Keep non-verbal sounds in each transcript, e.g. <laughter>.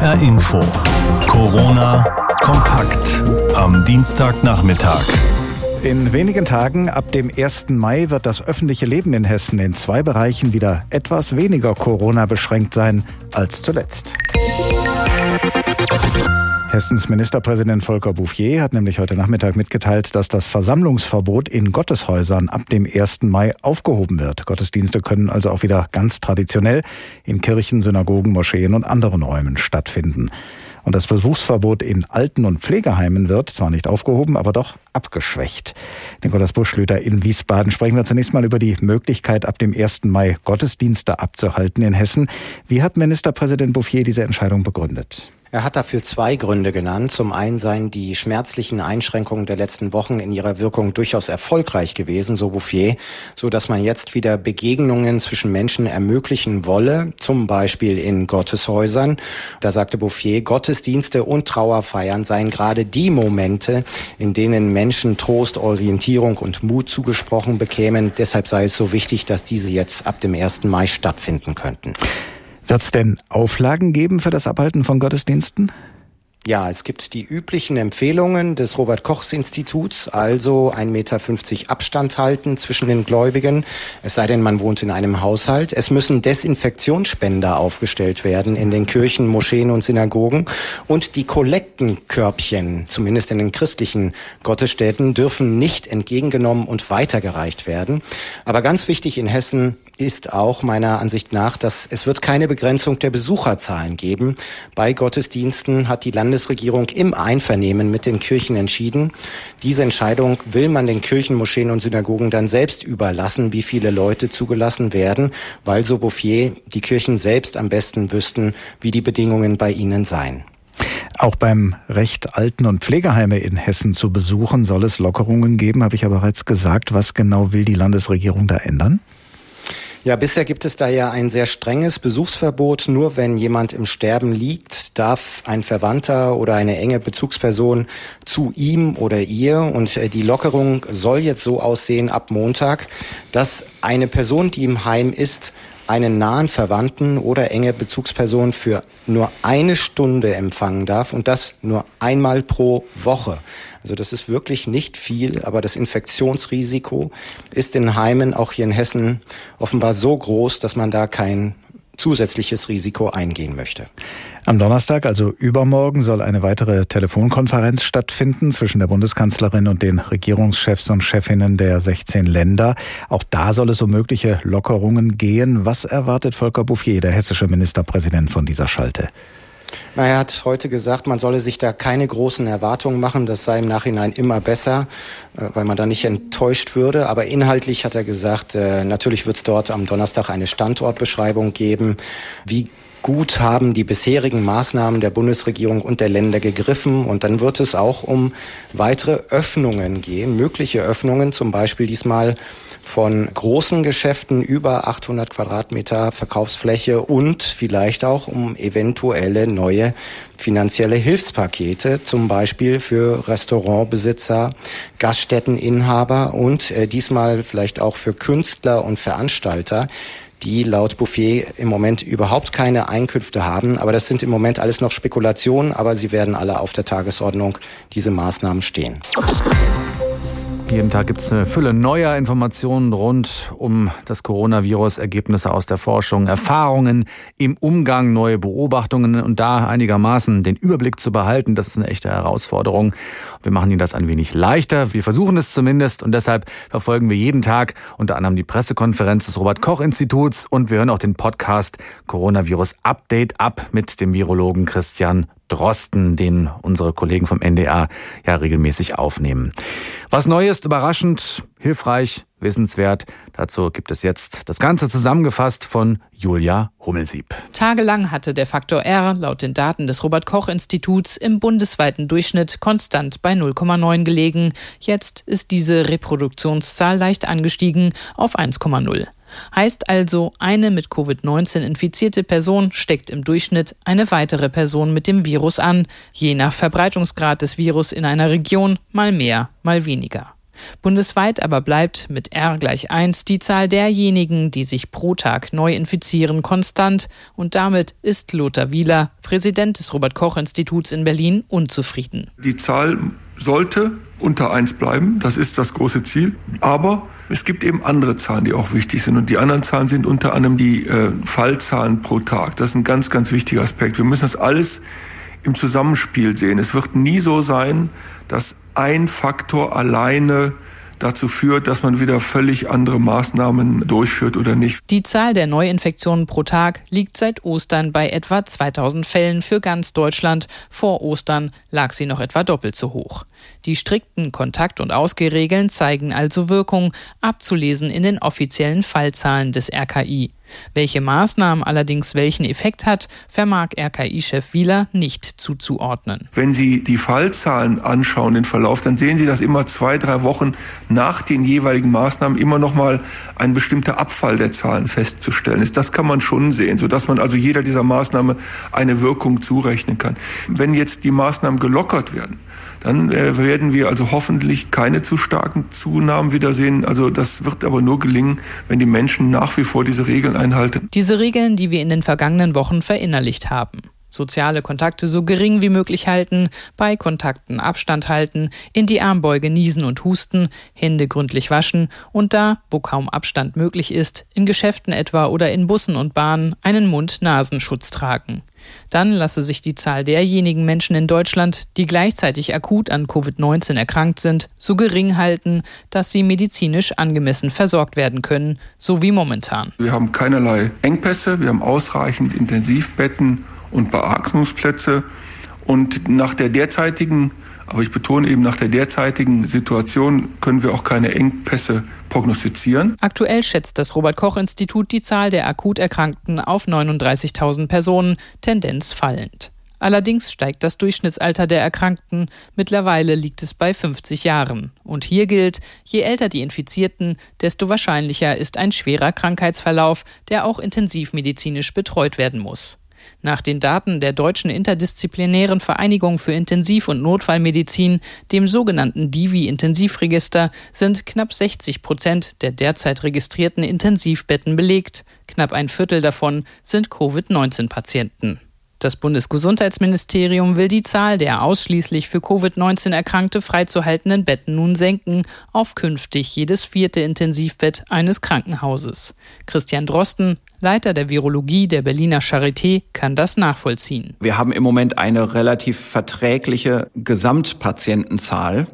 HR Info. Corona kompakt am Dienstagnachmittag. In wenigen Tagen, ab dem 1. Mai, wird das öffentliche Leben in Hessen in zwei Bereichen wieder etwas weniger Corona beschränkt sein als zuletzt. Hessens Ministerpräsident Volker Bouffier hat nämlich heute Nachmittag mitgeteilt, dass das Versammlungsverbot in Gotteshäusern ab dem 1. Mai aufgehoben wird. Gottesdienste können also auch wieder ganz traditionell in Kirchen, Synagogen, Moscheen und anderen Räumen stattfinden. Und das Besuchsverbot in Alten- und Pflegeheimen wird zwar nicht aufgehoben, aber doch abgeschwächt. Nikolaus Buschlüter in Wiesbaden sprechen wir zunächst mal über die Möglichkeit, ab dem 1. Mai Gottesdienste abzuhalten in Hessen. Wie hat Ministerpräsident Bouffier diese Entscheidung begründet? Er hat dafür zwei Gründe genannt. Zum einen seien die schmerzlichen Einschränkungen der letzten Wochen in ihrer Wirkung durchaus erfolgreich gewesen, so Bouffier, so dass man jetzt wieder Begegnungen zwischen Menschen ermöglichen wolle, zum Beispiel in Gotteshäusern. Da sagte Bouffier, Gottesdienste und Trauerfeiern seien gerade die Momente, in denen Menschen Trost, Orientierung und Mut zugesprochen bekämen. Deshalb sei es so wichtig, dass diese jetzt ab dem 1. Mai stattfinden könnten. Wird es denn Auflagen geben für das Abhalten von Gottesdiensten? Ja, es gibt die üblichen Empfehlungen des Robert Kochs Instituts, also 1,50 Meter Abstand halten zwischen den Gläubigen, es sei denn, man wohnt in einem Haushalt. Es müssen Desinfektionsspender aufgestellt werden in den Kirchen, Moscheen und Synagogen und die Kollektenkörbchen, zumindest in den christlichen Gottesstätten, dürfen nicht entgegengenommen und weitergereicht werden. Aber ganz wichtig in Hessen ist auch meiner Ansicht nach, dass es wird keine Begrenzung der Besucherzahlen geben. Bei Gottesdiensten hat die Landesregierung im Einvernehmen mit den Kirchen entschieden. Diese Entscheidung will man den Kirchen, Moscheen und Synagogen dann selbst überlassen, wie viele Leute zugelassen werden, weil so Bouffier die Kirchen selbst am besten wüssten, wie die Bedingungen bei ihnen seien. Auch beim Recht, Alten- und Pflegeheime in Hessen zu besuchen, soll es Lockerungen geben, habe ich aber bereits gesagt. Was genau will die Landesregierung da ändern? Ja, bisher gibt es da ja ein sehr strenges Besuchsverbot. Nur wenn jemand im Sterben liegt, darf ein Verwandter oder eine enge Bezugsperson zu ihm oder ihr. Und äh, die Lockerung soll jetzt so aussehen ab Montag, dass eine Person, die im Heim ist, einen nahen Verwandten oder enge Bezugsperson für nur eine Stunde empfangen darf und das nur einmal pro Woche. Also das ist wirklich nicht viel, aber das Infektionsrisiko ist in Heimen, auch hier in Hessen, offenbar so groß, dass man da kein zusätzliches Risiko eingehen möchte. Am Donnerstag, also übermorgen, soll eine weitere Telefonkonferenz stattfinden zwischen der Bundeskanzlerin und den Regierungschefs und Chefinnen der 16 Länder. Auch da soll es um mögliche Lockerungen gehen. Was erwartet Volker Bouffier, der hessische Ministerpräsident, von dieser Schalte? Er hat heute gesagt, man solle sich da keine großen Erwartungen machen. Das sei im Nachhinein immer besser, äh, weil man da nicht enttäuscht würde. Aber inhaltlich hat er gesagt, äh, natürlich wird es dort am Donnerstag eine Standortbeschreibung geben. Wie gut haben die bisherigen Maßnahmen der Bundesregierung und der Länder gegriffen. Und dann wird es auch um weitere Öffnungen gehen, mögliche Öffnungen, zum Beispiel diesmal von großen Geschäften über 800 Quadratmeter Verkaufsfläche und vielleicht auch um eventuelle neue finanzielle Hilfspakete, zum Beispiel für Restaurantbesitzer, Gaststätteninhaber und äh, diesmal vielleicht auch für Künstler und Veranstalter die laut Bouffier im Moment überhaupt keine Einkünfte haben. Aber das sind im Moment alles noch Spekulationen, aber sie werden alle auf der Tagesordnung, diese Maßnahmen stehen. Jeden Tag gibt es eine Fülle neuer Informationen rund um das Coronavirus, Ergebnisse aus der Forschung, Erfahrungen im Umgang, neue Beobachtungen und da einigermaßen den Überblick zu behalten, das ist eine echte Herausforderung. Wir machen Ihnen das ein wenig leichter, wir versuchen es zumindest und deshalb verfolgen wir jeden Tag unter anderem die Pressekonferenz des Robert Koch Instituts und wir hören auch den Podcast Coronavirus Update ab mit dem Virologen Christian Drosten, den unsere Kollegen vom NDR ja regelmäßig aufnehmen. Was Neues, überraschend, hilfreich, wissenswert. Dazu gibt es jetzt das Ganze zusammengefasst von Julia Hummelsieb. Tagelang hatte der Faktor R laut den Daten des Robert Koch Instituts im bundesweiten Durchschnitt konstant bei 0,9 gelegen. Jetzt ist diese Reproduktionszahl leicht angestiegen auf 1,0. Heißt also, eine mit Covid-19 infizierte Person steckt im Durchschnitt eine weitere Person mit dem Virus an, je nach Verbreitungsgrad des Virus in einer Region mal mehr, mal weniger. Bundesweit aber bleibt mit R gleich 1 die Zahl derjenigen, die sich pro Tag neu infizieren, konstant. Und damit ist Lothar Wieler, Präsident des Robert Koch Instituts in Berlin, unzufrieden. Die Zahl sollte unter 1 bleiben, das ist das große Ziel. Aber es gibt eben andere Zahlen, die auch wichtig sind. Und die anderen Zahlen sind unter anderem die äh, Fallzahlen pro Tag. Das ist ein ganz, ganz wichtiger Aspekt. Wir müssen das alles im Zusammenspiel sehen. Es wird nie so sein, dass ein Faktor alleine dazu führt, dass man wieder völlig andere Maßnahmen durchführt oder nicht. Die Zahl der Neuinfektionen pro Tag liegt seit Ostern bei etwa 2000 Fällen für ganz Deutschland. Vor Ostern lag sie noch etwa doppelt so hoch. Die strikten Kontakt- und Ausgehregeln zeigen also Wirkung, abzulesen in den offiziellen Fallzahlen des RKI. Welche Maßnahmen allerdings welchen Effekt hat, vermag RKI-Chef Wieler nicht zuzuordnen. Wenn Sie die Fallzahlen anschauen, den Verlauf, dann sehen Sie, dass immer zwei, drei Wochen nach den jeweiligen Maßnahmen immer noch mal ein bestimmter Abfall der Zahlen festzustellen ist. Das kann man schon sehen, sodass man also jeder dieser Maßnahme eine Wirkung zurechnen kann. Wenn jetzt die Maßnahmen gelockert werden, dann äh, werden wir also hoffentlich keine zu starken Zunahmen wiedersehen. Also das wird aber nur gelingen, wenn die Menschen nach wie vor diese Regeln einhalten. Diese Regeln, die wir in den vergangenen Wochen verinnerlicht haben. Soziale Kontakte so gering wie möglich halten, bei Kontakten Abstand halten, in die Armbeuge niesen und husten, Hände gründlich waschen und da, wo kaum Abstand möglich ist, in Geschäften etwa oder in Bussen und Bahnen einen Mund-Nasenschutz tragen. Dann lasse sich die Zahl derjenigen Menschen in Deutschland, die gleichzeitig akut an Covid-19 erkrankt sind, so gering halten, dass sie medizinisch angemessen versorgt werden können, so wie momentan. Wir haben keinerlei Engpässe, wir haben ausreichend Intensivbetten und Beatmungsplätze. Und nach der derzeitigen, aber ich betone eben nach der derzeitigen Situation können wir auch keine Engpässe prognostizieren. Aktuell schätzt das Robert Koch Institut die Zahl der akut Erkrankten auf 39.000 Personen, Tendenz fallend. Allerdings steigt das Durchschnittsalter der Erkrankten. Mittlerweile liegt es bei 50 Jahren. Und hier gilt, je älter die Infizierten, desto wahrscheinlicher ist ein schwerer Krankheitsverlauf, der auch intensivmedizinisch betreut werden muss. Nach den Daten der Deutschen Interdisziplinären Vereinigung für Intensiv- und Notfallmedizin, dem sogenannten Divi-Intensivregister, sind knapp 60 Prozent der derzeit registrierten Intensivbetten belegt. Knapp ein Viertel davon sind Covid-19-Patienten. Das Bundesgesundheitsministerium will die Zahl der ausschließlich für Covid-19 Erkrankte freizuhaltenden Betten nun senken auf künftig jedes vierte Intensivbett eines Krankenhauses. Christian Drosten, Leiter der Virologie der Berliner Charité, kann das nachvollziehen. Wir haben im Moment eine relativ verträgliche Gesamtpatientenzahl,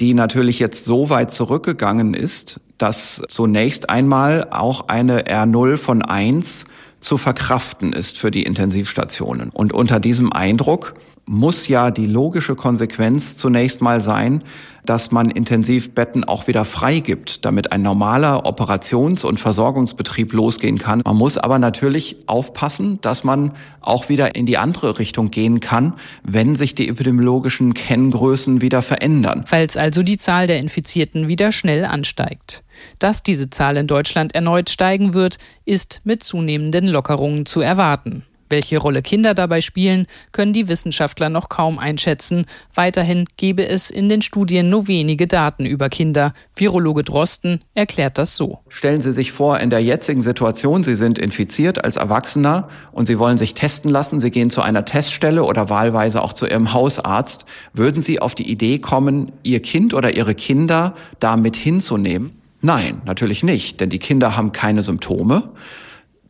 die natürlich jetzt so weit zurückgegangen ist, dass zunächst einmal auch eine R0 von 1 zu verkraften ist für die Intensivstationen. Und unter diesem Eindruck muss ja die logische Konsequenz zunächst mal sein, dass man Intensivbetten auch wieder freigibt, damit ein normaler Operations- und Versorgungsbetrieb losgehen kann. Man muss aber natürlich aufpassen, dass man auch wieder in die andere Richtung gehen kann, wenn sich die epidemiologischen Kenngrößen wieder verändern. Falls also die Zahl der Infizierten wieder schnell ansteigt. Dass diese Zahl in Deutschland erneut steigen wird, ist mit zunehmenden Lockerungen zu erwarten. Welche Rolle Kinder dabei spielen, können die Wissenschaftler noch kaum einschätzen. Weiterhin gebe es in den Studien nur wenige Daten über Kinder. Virologe Drosten erklärt das so. Stellen Sie sich vor, in der jetzigen Situation, Sie sind infiziert als Erwachsener und Sie wollen sich testen lassen, Sie gehen zu einer Teststelle oder wahlweise auch zu Ihrem Hausarzt. Würden Sie auf die Idee kommen, Ihr Kind oder Ihre Kinder da mit hinzunehmen? Nein, natürlich nicht, denn die Kinder haben keine Symptome.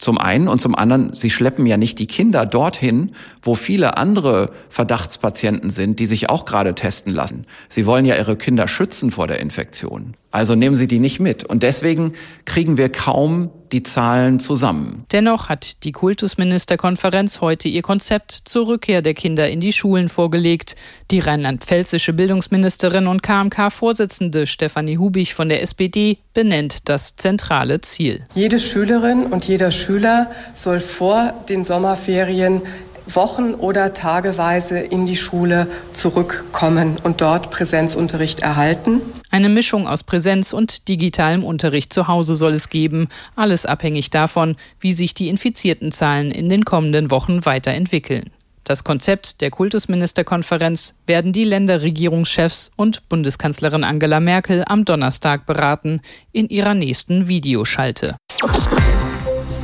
Zum einen und zum anderen, sie schleppen ja nicht die Kinder dorthin, wo viele andere Verdachtspatienten sind, die sich auch gerade testen lassen. Sie wollen ja ihre Kinder schützen vor der Infektion. Also nehmen Sie die nicht mit. Und deswegen kriegen wir kaum die Zahlen zusammen. Dennoch hat die Kultusministerkonferenz heute ihr Konzept zur Rückkehr der Kinder in die Schulen vorgelegt. Die rheinland-pfälzische Bildungsministerin und KMK-Vorsitzende Stefanie Hubich von der SPD benennt das zentrale Ziel. Jede Schülerin und jeder Schüler soll vor den Sommerferien Wochen oder tageweise in die Schule zurückkommen und dort Präsenzunterricht erhalten. Eine Mischung aus Präsenz und digitalem Unterricht zu Hause soll es geben, alles abhängig davon, wie sich die infizierten Zahlen in den kommenden Wochen weiterentwickeln. Das Konzept der Kultusministerkonferenz werden die Länderregierungschefs und Bundeskanzlerin Angela Merkel am Donnerstag beraten in ihrer nächsten Videoschalte.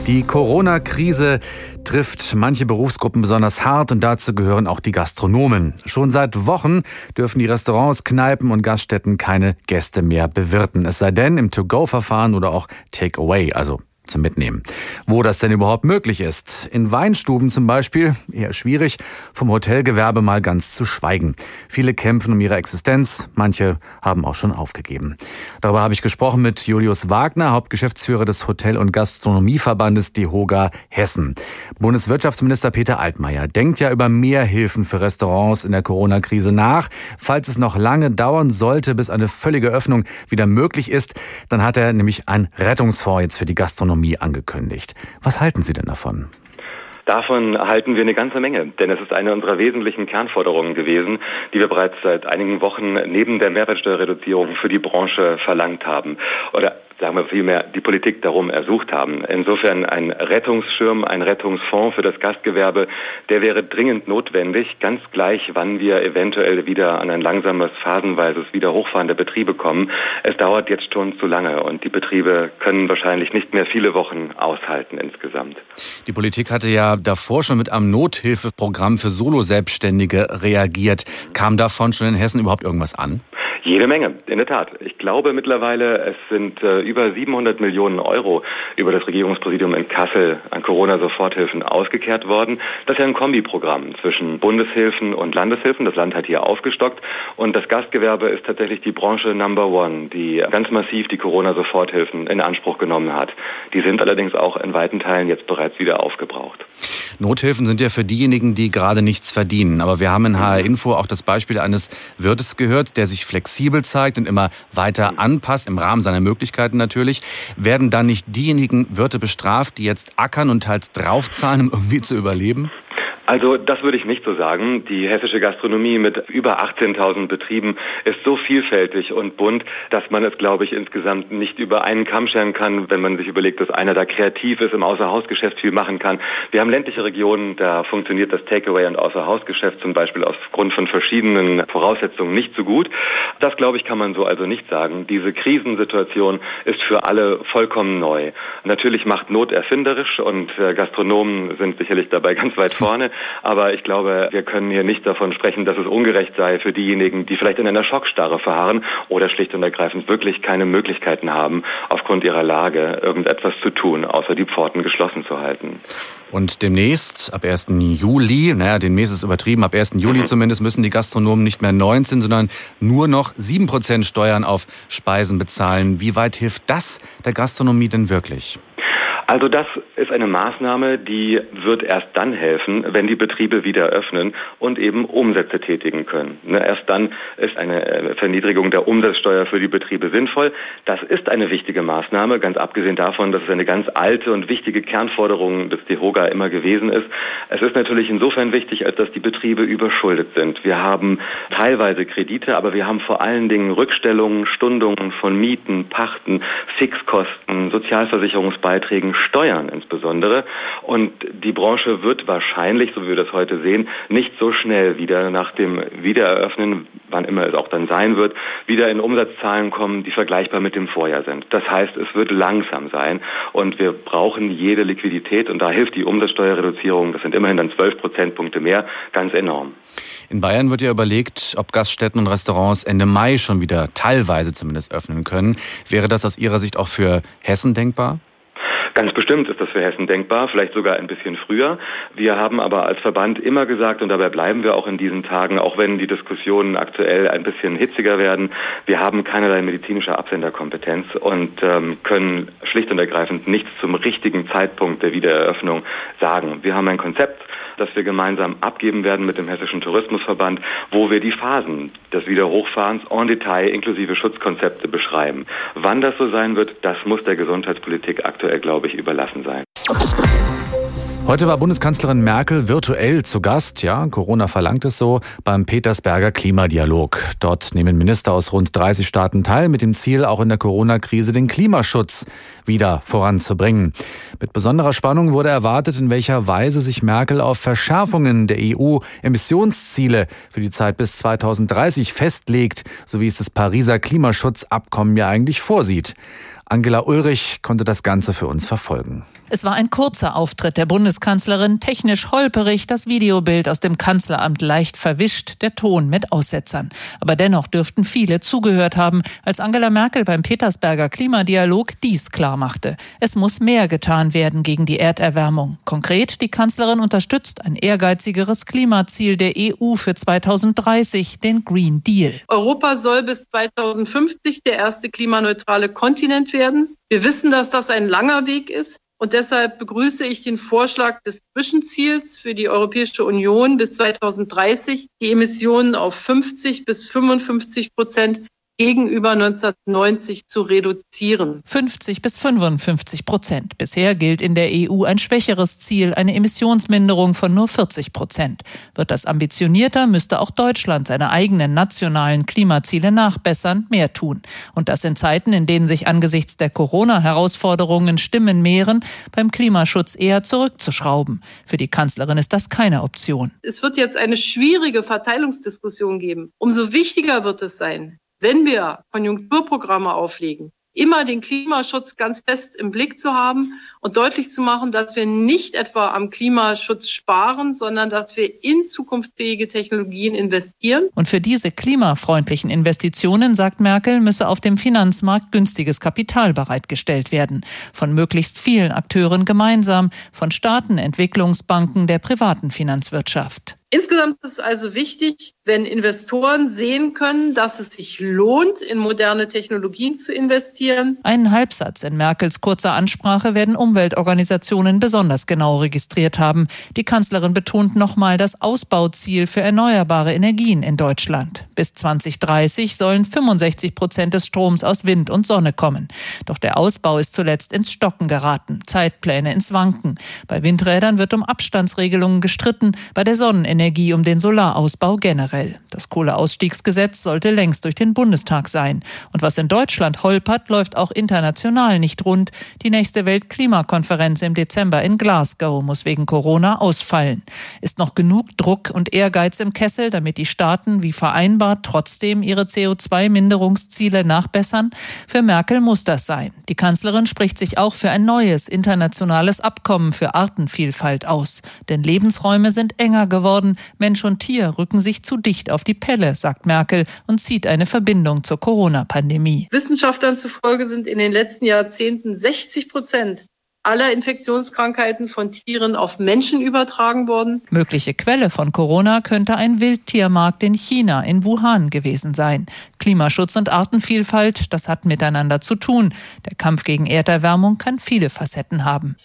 Die Corona-Krise trifft manche Berufsgruppen besonders hart und dazu gehören auch die Gastronomen. Schon seit Wochen dürfen die Restaurants, Kneipen und Gaststätten keine Gäste mehr bewirten. Es sei denn im To-Go-Verfahren oder auch Take-Away, also zum Mitnehmen. Wo das denn überhaupt möglich ist. In Weinstuben zum Beispiel eher schwierig, vom Hotelgewerbe mal ganz zu schweigen. Viele kämpfen um ihre Existenz, manche haben auch schon aufgegeben. Darüber habe ich gesprochen mit Julius Wagner, Hauptgeschäftsführer des Hotel- und Gastronomieverbandes DEHOGA Hessen. Bundeswirtschaftsminister Peter Altmaier denkt ja über mehr Hilfen für Restaurants in der Corona-Krise nach. Falls es noch lange dauern sollte, bis eine völlige Öffnung wieder möglich ist, dann hat er nämlich einen Rettungsfonds jetzt für die Gastronomie Gastronomie angekündigt. Was halten Sie denn davon? Davon halten wir eine ganze Menge, denn es ist eine unserer wesentlichen Kernforderungen gewesen, die wir bereits seit einigen Wochen neben der Mehrwertsteuerreduzierung für die Branche verlangt haben. Oder sagen wir vielmehr, die Politik darum ersucht haben. Insofern ein Rettungsschirm, ein Rettungsfonds für das Gastgewerbe, der wäre dringend notwendig, ganz gleich, wann wir eventuell wieder an ein langsames, phasenweises Wiederhochfahren der Betriebe kommen. Es dauert jetzt schon zu lange und die Betriebe können wahrscheinlich nicht mehr viele Wochen aushalten insgesamt. Die Politik hatte ja davor schon mit einem Nothilfeprogramm für Solo-Selbstständige reagiert. Kam davon schon in Hessen überhaupt irgendwas an? Jede Menge, in der Tat. Ich glaube mittlerweile, es sind äh, über 700 Millionen Euro über das Regierungspräsidium in Kassel an Corona-Soforthilfen ausgekehrt worden. Das ist ja ein Kombiprogramm zwischen Bundeshilfen und Landeshilfen. Das Land hat hier aufgestockt und das Gastgewerbe ist tatsächlich die Branche Number One, die ganz massiv die Corona-Soforthilfen in Anspruch genommen hat. Die sind allerdings auch in weiten Teilen jetzt bereits wieder aufgebraucht. Nothilfen sind ja für diejenigen, die gerade nichts verdienen. Aber wir haben in HR Info auch das Beispiel eines Wirtes gehört, der sich flexibel flexibel zeigt und immer weiter anpasst, im Rahmen seiner Möglichkeiten natürlich, werden dann nicht diejenigen Wirte bestraft, die jetzt ackern und teils draufzahlen, um irgendwie zu überleben? Also das würde ich nicht so sagen. Die hessische Gastronomie mit über 18.000 Betrieben ist so vielfältig und bunt, dass man es, glaube ich, insgesamt nicht über einen Kamm scheren kann, wenn man sich überlegt, dass einer da kreativ ist, im Außerhausgeschäft viel machen kann. Wir haben ländliche Regionen, da funktioniert das Takeaway und Außerhausgeschäft zum Beispiel aufgrund von verschiedenen Voraussetzungen nicht so gut. Das, glaube ich, kann man so also nicht sagen. Diese Krisensituation ist für alle vollkommen neu. Natürlich macht Not erfinderisch und äh, Gastronomen sind sicherlich dabei ganz weit vorne. Aber ich glaube, wir können hier nicht davon sprechen, dass es ungerecht sei für diejenigen, die vielleicht in einer Schockstarre verharren oder schlicht und ergreifend wirklich keine Möglichkeiten haben, aufgrund ihrer Lage irgendetwas zu tun, außer die Pforten geschlossen zu halten. Und demnächst, ab 1. Juli, naja, demnächst ist übertrieben, ab 1. Juli mhm. zumindest, müssen die Gastronomen nicht mehr 19, sondern nur noch 7% Steuern auf Speisen bezahlen. Wie weit hilft das der Gastronomie denn wirklich? Also das ist eine Maßnahme, die wird erst dann helfen, wenn die Betriebe wieder öffnen und eben Umsätze tätigen können. Ne, erst dann ist eine äh, Verniedrigung der Umsatzsteuer für die Betriebe sinnvoll. Das ist eine wichtige Maßnahme, ganz abgesehen davon, dass es eine ganz alte und wichtige Kernforderung des DEHOGA immer gewesen ist. Es ist natürlich insofern wichtig, als dass die Betriebe überschuldet sind. Wir haben teilweise Kredite, aber wir haben vor allen Dingen Rückstellungen, Stundungen von Mieten, Pachten, Fixkosten, Sozialversicherungsbeiträgen, Steuern insbesondere. Und die Branche wird wahrscheinlich, so wie wir das heute sehen, nicht so schnell wieder nach dem Wiedereröffnen, wann immer es auch dann sein wird, wieder in Umsatzzahlen kommen, die vergleichbar mit dem Vorjahr sind. Das heißt, es wird langsam sein und wir brauchen jede Liquidität und da hilft die Umsatzsteuerreduzierung, das sind immerhin dann zwölf Prozentpunkte mehr, ganz enorm. In Bayern wird ja überlegt, ob Gaststätten und Restaurants Ende Mai schon wieder teilweise zumindest öffnen können. Wäre das aus Ihrer Sicht auch für Hessen denkbar? Ganz bestimmt ist das für Hessen denkbar, vielleicht sogar ein bisschen früher. Wir haben aber als Verband immer gesagt, und dabei bleiben wir auch in diesen Tagen, auch wenn die Diskussionen aktuell ein bisschen hitziger werden, wir haben keinerlei medizinische Absenderkompetenz und ähm, können schlicht und ergreifend nichts zum richtigen Zeitpunkt der Wiedereröffnung sagen. Wir haben ein Konzept, das wir gemeinsam abgeben werden mit dem Hessischen Tourismusverband, wo wir die Phasen des Wiederhochfahrens en Detail inklusive Schutzkonzepte beschreiben. Wann das so sein wird, das muss der Gesundheitspolitik aktuell, glaube ich, überlassen sein. Heute war Bundeskanzlerin Merkel virtuell zu Gast, ja, Corona verlangt es so, beim Petersberger Klimadialog. Dort nehmen Minister aus rund 30 Staaten teil, mit dem Ziel, auch in der Corona-Krise den Klimaschutz wieder voranzubringen. Mit besonderer Spannung wurde erwartet, in welcher Weise sich Merkel auf Verschärfungen der EU-Emissionsziele für die Zeit bis 2030 festlegt, so wie es das Pariser Klimaschutzabkommen ja eigentlich vorsieht. Angela Ulrich konnte das Ganze für uns verfolgen. Es war ein kurzer Auftritt der Bundeskanzlerin, technisch holperig, das Videobild aus dem Kanzleramt leicht verwischt, der Ton mit Aussetzern. Aber dennoch dürften viele zugehört haben, als Angela Merkel beim Petersberger Klimadialog dies klarmachte. Es muss mehr getan werden gegen die Erderwärmung. Konkret, die Kanzlerin unterstützt ein ehrgeizigeres Klimaziel der EU für 2030, den Green Deal. Europa soll bis 2050 der erste klimaneutrale Kontinent werden. Wir wissen, dass das ein langer Weg ist. Und deshalb begrüße ich den Vorschlag des Zwischenziels für die Europäische Union bis 2030, die Emissionen auf 50 bis 55 Prozent gegenüber 1990 zu reduzieren. 50 bis 55 Prozent. Bisher gilt in der EU ein schwächeres Ziel, eine Emissionsminderung von nur 40 Prozent. Wird das ambitionierter, müsste auch Deutschland seine eigenen nationalen Klimaziele nachbessern, mehr tun. Und das in Zeiten, in denen sich angesichts der Corona-Herausforderungen Stimmen mehren, beim Klimaschutz eher zurückzuschrauben. Für die Kanzlerin ist das keine Option. Es wird jetzt eine schwierige Verteilungsdiskussion geben. Umso wichtiger wird es sein, wenn wir Konjunkturprogramme auflegen, immer den Klimaschutz ganz fest im Blick zu haben und deutlich zu machen, dass wir nicht etwa am Klimaschutz sparen, sondern dass wir in zukunftsfähige Technologien investieren. Und für diese klimafreundlichen Investitionen, sagt Merkel, müsse auf dem Finanzmarkt günstiges Kapital bereitgestellt werden. Von möglichst vielen Akteuren gemeinsam, von Staaten, Entwicklungsbanken, der privaten Finanzwirtschaft. Insgesamt ist es also wichtig, wenn Investoren sehen können, dass es sich lohnt, in moderne Technologien zu investieren. Einen Halbsatz in Merkels kurzer Ansprache werden Umweltorganisationen besonders genau registriert haben. Die Kanzlerin betont nochmal das Ausbauziel für erneuerbare Energien in Deutschland. Bis 2030 sollen 65 Prozent des Stroms aus Wind und Sonne kommen. Doch der Ausbau ist zuletzt ins Stocken geraten, Zeitpläne ins Wanken. Bei Windrädern wird um Abstandsregelungen gestritten, bei der Sonnenenergie Energie um den Solarausbau generell. Das Kohleausstiegsgesetz sollte längst durch den Bundestag sein. Und was in Deutschland holpert, läuft auch international nicht rund. Die nächste Weltklimakonferenz im Dezember in Glasgow muss wegen Corona ausfallen. Ist noch genug Druck und Ehrgeiz im Kessel, damit die Staaten wie vereinbart trotzdem ihre CO2-Minderungsziele nachbessern? Für Merkel muss das sein. Die Kanzlerin spricht sich auch für ein neues internationales Abkommen für Artenvielfalt aus. Denn Lebensräume sind enger geworden worden. Mensch und Tier rücken sich zu dicht auf die Pelle, sagt Merkel und zieht eine Verbindung zur Corona-Pandemie. Wissenschaftlern zufolge sind in den letzten Jahrzehnten 60 Prozent aller Infektionskrankheiten von Tieren auf Menschen übertragen worden. Mögliche Quelle von Corona könnte ein Wildtiermarkt in China, in Wuhan gewesen sein. Klimaschutz und Artenvielfalt, das hat miteinander zu tun. Der Kampf gegen Erderwärmung kann viele Facetten haben.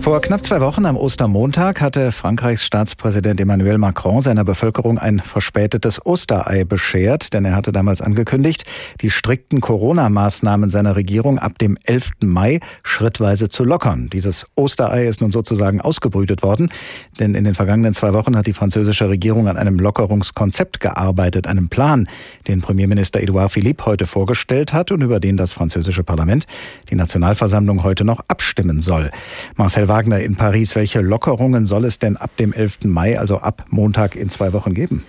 Vor knapp zwei Wochen am Ostermontag hatte Frankreichs Staatspräsident Emmanuel Macron seiner Bevölkerung ein verspätetes Osterei beschert, denn er hatte damals angekündigt, die strikten Corona-Maßnahmen seiner Regierung ab dem 11. Mai schrittweise zu lockern. Dieses Osterei ist nun sozusagen ausgebrütet worden, denn in den vergangenen zwei Wochen hat die französische Regierung an einem Lockerungskonzept gearbeitet, einem Plan, den Premierminister Edouard Philippe heute vorgestellt hat und über den das französische Parlament, die Nationalversammlung, heute noch abstimmen soll. Marcel Wagner in Paris, welche Lockerungen soll es denn ab dem 11. Mai, also ab Montag in zwei Wochen geben?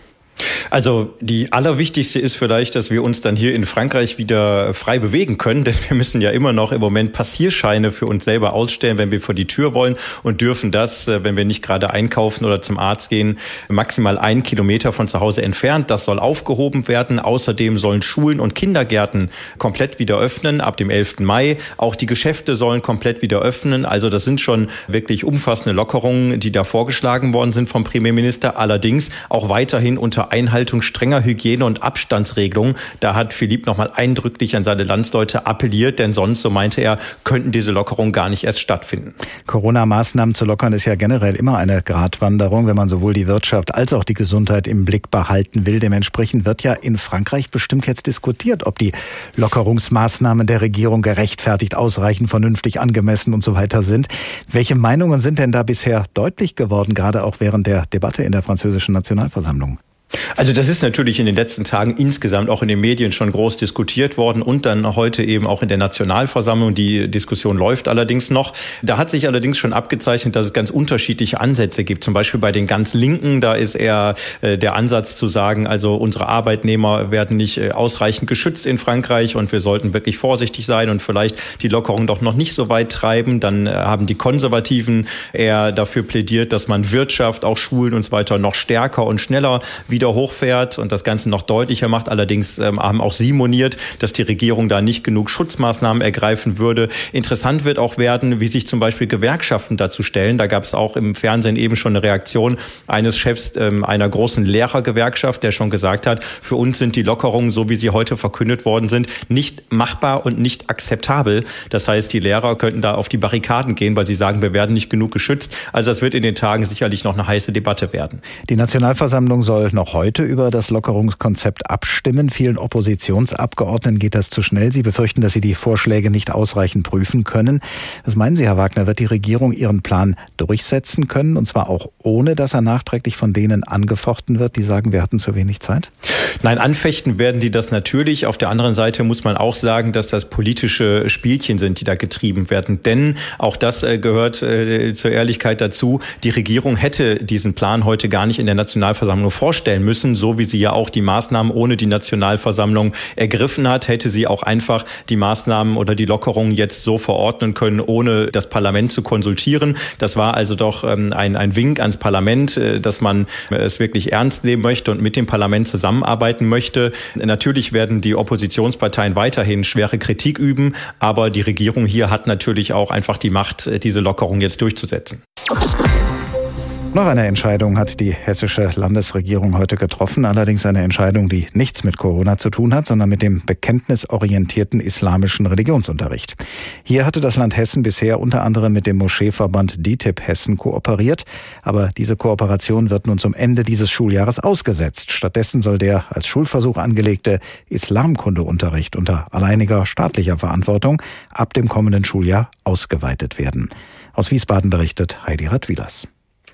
Also die allerwichtigste ist vielleicht, dass wir uns dann hier in Frankreich wieder frei bewegen können, <laughs> denn wir müssen ja immer noch im Moment Passierscheine für uns selber ausstellen, wenn wir vor die Tür wollen und dürfen das, äh, wenn wir nicht gerade einkaufen oder zum Arzt gehen, maximal einen Kilometer von zu Hause entfernt. Das soll aufgehoben werden. Außerdem sollen Schulen und Kindergärten komplett wieder öffnen ab dem 11. Mai. Auch die Geschäfte sollen komplett wieder öffnen. Also das sind schon wirklich umfassende Lockerungen, die da vorgeschlagen worden sind vom Premierminister. Allerdings auch weiterhin unter Einhaltung strenger Hygiene- und Abstandsregelungen. Da hat Philipp nochmal eindrücklich an seine Landsleute appelliert, denn sonst, so meinte er, könnten diese Lockerungen gar nicht erst stattfinden. Corona-Maßnahmen zu lockern ist ja generell immer eine Gratwanderung, wenn man sowohl die Wirtschaft als auch die Gesundheit im Blick behalten will. Dementsprechend wird ja in Frankreich bestimmt jetzt diskutiert, ob die Lockerungsmaßnahmen der Regierung gerechtfertigt, ausreichend, vernünftig, angemessen und so weiter sind. Welche Meinungen sind denn da bisher deutlich geworden, gerade auch während der Debatte in der französischen Nationalversammlung? Also das ist natürlich in den letzten Tagen insgesamt auch in den Medien schon groß diskutiert worden und dann heute eben auch in der Nationalversammlung. Die Diskussion läuft allerdings noch. Da hat sich allerdings schon abgezeichnet, dass es ganz unterschiedliche Ansätze gibt. Zum Beispiel bei den ganz Linken, da ist eher äh, der Ansatz zu sagen, also unsere Arbeitnehmer werden nicht äh, ausreichend geschützt in Frankreich und wir sollten wirklich vorsichtig sein und vielleicht die Lockerung doch noch nicht so weit treiben. Dann äh, haben die Konservativen eher dafür plädiert, dass man Wirtschaft, auch Schulen und so weiter noch stärker und schneller wieder wieder hochfährt und das Ganze noch deutlicher macht. Allerdings ähm, haben auch Sie moniert, dass die Regierung da nicht genug Schutzmaßnahmen ergreifen würde. Interessant wird auch werden, wie sich zum Beispiel Gewerkschaften dazu stellen. Da gab es auch im Fernsehen eben schon eine Reaktion eines Chefs ähm, einer großen Lehrergewerkschaft, der schon gesagt hat, für uns sind die Lockerungen, so wie sie heute verkündet worden sind, nicht machbar und nicht akzeptabel. Das heißt, die Lehrer könnten da auf die Barrikaden gehen, weil sie sagen, wir werden nicht genug geschützt. Also das wird in den Tagen sicherlich noch eine heiße Debatte werden. Die Nationalversammlung soll noch heute über das Lockerungskonzept abstimmen. Vielen Oppositionsabgeordneten geht das zu schnell. Sie befürchten, dass sie die Vorschläge nicht ausreichend prüfen können. Was meinen Sie, Herr Wagner? Wird die Regierung ihren Plan durchsetzen können? Und zwar auch ohne, dass er nachträglich von denen angefochten wird, die sagen, wir hatten zu wenig Zeit? Nein, anfechten werden die das natürlich. Auf der anderen Seite muss man auch sagen, dass das politische Spielchen sind, die da getrieben werden. Denn auch das äh, gehört äh, zur Ehrlichkeit dazu. Die Regierung hätte diesen Plan heute gar nicht in der Nationalversammlung vorstellen müssen, so wie sie ja auch die Maßnahmen ohne die Nationalversammlung ergriffen hat, hätte sie auch einfach die Maßnahmen oder die Lockerungen jetzt so verordnen können, ohne das Parlament zu konsultieren. Das war also doch ähm, ein, ein Wink ans Parlament, äh, dass man es wirklich ernst nehmen möchte und mit dem Parlament zusammenarbeiten möchte. Natürlich werden die Oppositionsparteien weiterhin schwere Kritik üben, aber die Regierung hier hat natürlich auch einfach die Macht, äh, diese Lockerung jetzt durchzusetzen. Noch eine Entscheidung hat die hessische Landesregierung heute getroffen, allerdings eine Entscheidung, die nichts mit Corona zu tun hat, sondern mit dem bekenntnisorientierten islamischen Religionsunterricht. Hier hatte das Land Hessen bisher unter anderem mit dem Moscheeverband DITIB Hessen kooperiert, aber diese Kooperation wird nun zum Ende dieses Schuljahres ausgesetzt. Stattdessen soll der als Schulversuch angelegte Islamkundeunterricht unter alleiniger staatlicher Verantwortung ab dem kommenden Schuljahr ausgeweitet werden. Aus Wiesbaden berichtet Heidi Radwilas.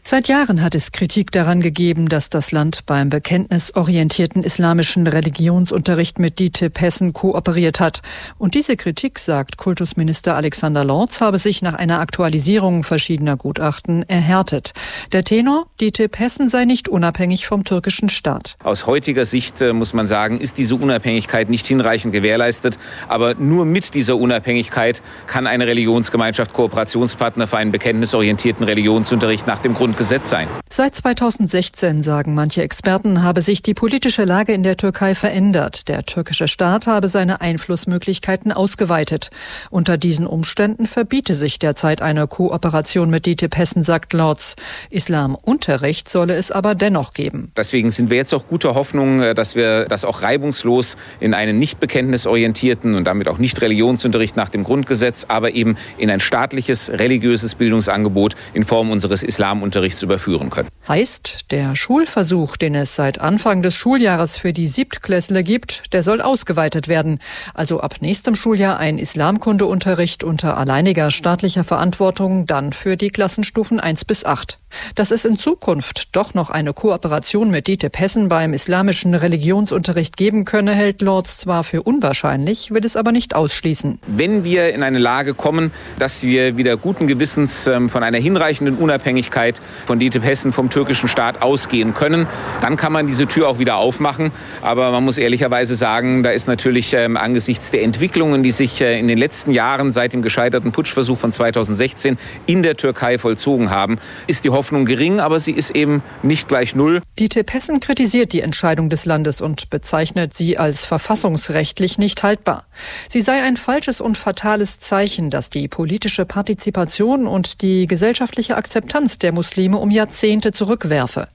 Seit Jahren hat es Kritik daran gegeben, dass das Land beim bekenntnisorientierten islamischen Religionsunterricht mit DITIB Hessen kooperiert hat. Und diese Kritik, sagt Kultusminister Alexander Lorz, habe sich nach einer Aktualisierung verschiedener Gutachten erhärtet. Der Tenor, DITIB Hessen sei nicht unabhängig vom türkischen Staat. Aus heutiger Sicht äh, muss man sagen, ist diese Unabhängigkeit nicht hinreichend gewährleistet. Aber nur mit dieser Unabhängigkeit kann eine Religionsgemeinschaft Kooperationspartner für einen bekenntnisorientierten Religionsunterricht nach dem Grund Gesetz sein. Seit 2016, sagen manche Experten, habe sich die politische Lage in der Türkei verändert. Der türkische Staat habe seine Einflussmöglichkeiten ausgeweitet. Unter diesen Umständen verbiete sich derzeit eine Kooperation mit DITIB Hessen, sagt Lorz. Islamunterricht solle es aber dennoch geben. Deswegen sind wir jetzt auch guter Hoffnung, äh, dass wir das auch reibungslos in einen nicht bekenntnisorientierten und damit auch nicht Religionsunterricht nach dem Grundgesetz, aber eben in ein staatliches religiöses Bildungsangebot in Form unseres Islamunterrichts Unterrichts überführen können. Heißt, der Schulversuch, den es seit Anfang des Schuljahres für die Siebtklässler gibt, der soll ausgeweitet werden. Also ab nächstem Schuljahr ein Islamkundeunterricht unter alleiniger staatlicher Verantwortung, dann für die Klassenstufen 1 bis 8. Dass es in Zukunft doch noch eine Kooperation mit DITIB Hessen beim islamischen Religionsunterricht geben könne, hält Lorz zwar für unwahrscheinlich, will es aber nicht ausschließen. Wenn wir in eine Lage kommen, dass wir wieder guten Gewissens ähm, von einer hinreichenden Unabhängigkeit von DITIB Hessen vom türkischen Staat ausgehen können, dann kann man diese Tür auch wieder aufmachen. Aber man muss ehrlicherweise sagen, da ist natürlich ähm, angesichts der Entwicklungen, die sich äh, in den letzten Jahren seit dem gescheiterten Putschversuch von 2016 in der Türkei vollzogen haben, ist die Hoffnung gering, aber sie ist eben nicht gleich null. DITIB Hessen kritisiert die Entscheidung des Landes und bezeichnet sie als verfassungsrechtlich nicht haltbar. Sie sei ein falsches und fatales Zeichen, das die politische Partizipation und die gesellschaftliche Akzeptanz der Muslime Muslime um Jahrzehnte zurückwerfe.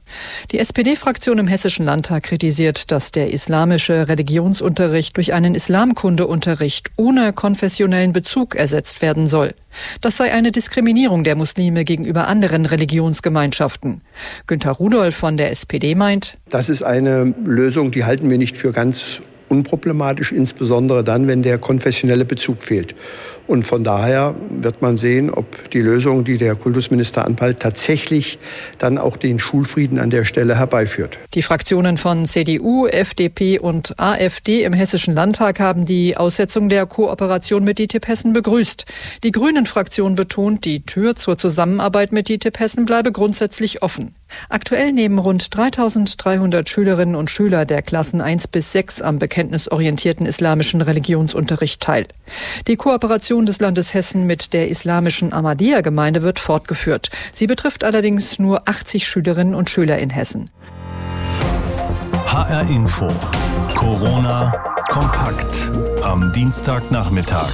Die SPD-Fraktion im Hessischen Landtag kritisiert, dass der islamische Religionsunterricht durch einen Islamkundeunterricht ohne konfessionellen Bezug ersetzt werden soll. Das sei eine Diskriminierung der Muslime gegenüber anderen Religionsgemeinschaften. Günter Rudolph von der SPD meint, das ist eine Lösung, die halten wir nicht für ganz unproblematisch, insbesondere dann, wenn der konfessionelle Bezug fehlt. Und von daher wird man sehen, ob die Lösung, die der Kultusminister anpeilt, tatsächlich dann auch den Schulfrieden an der Stelle herbeiführt. Die Fraktionen von CDU, FDP und AfD im Hessischen Landtag haben die Aussetzung der Kooperation mit DITIB Hessen begrüßt. Die Grünen-Fraktion betont, die Tür zur Zusammenarbeit mit DITIB Hessen bleibe grundsätzlich offen. Aktuell nehmen rund 3300 Schülerinnen und Schüler der Klassen 1 bis 6 am bekenntnisorientierten islamischen Religionsunterricht teil. Die Kooperation des Landes Hessen mit der islamischen Ahmadiyya-Gemeinde wird fortgeführt. Sie betrifft allerdings nur 80 Schülerinnen und Schüler in Hessen. HR Info. Corona kompakt am Dienstagnachmittag.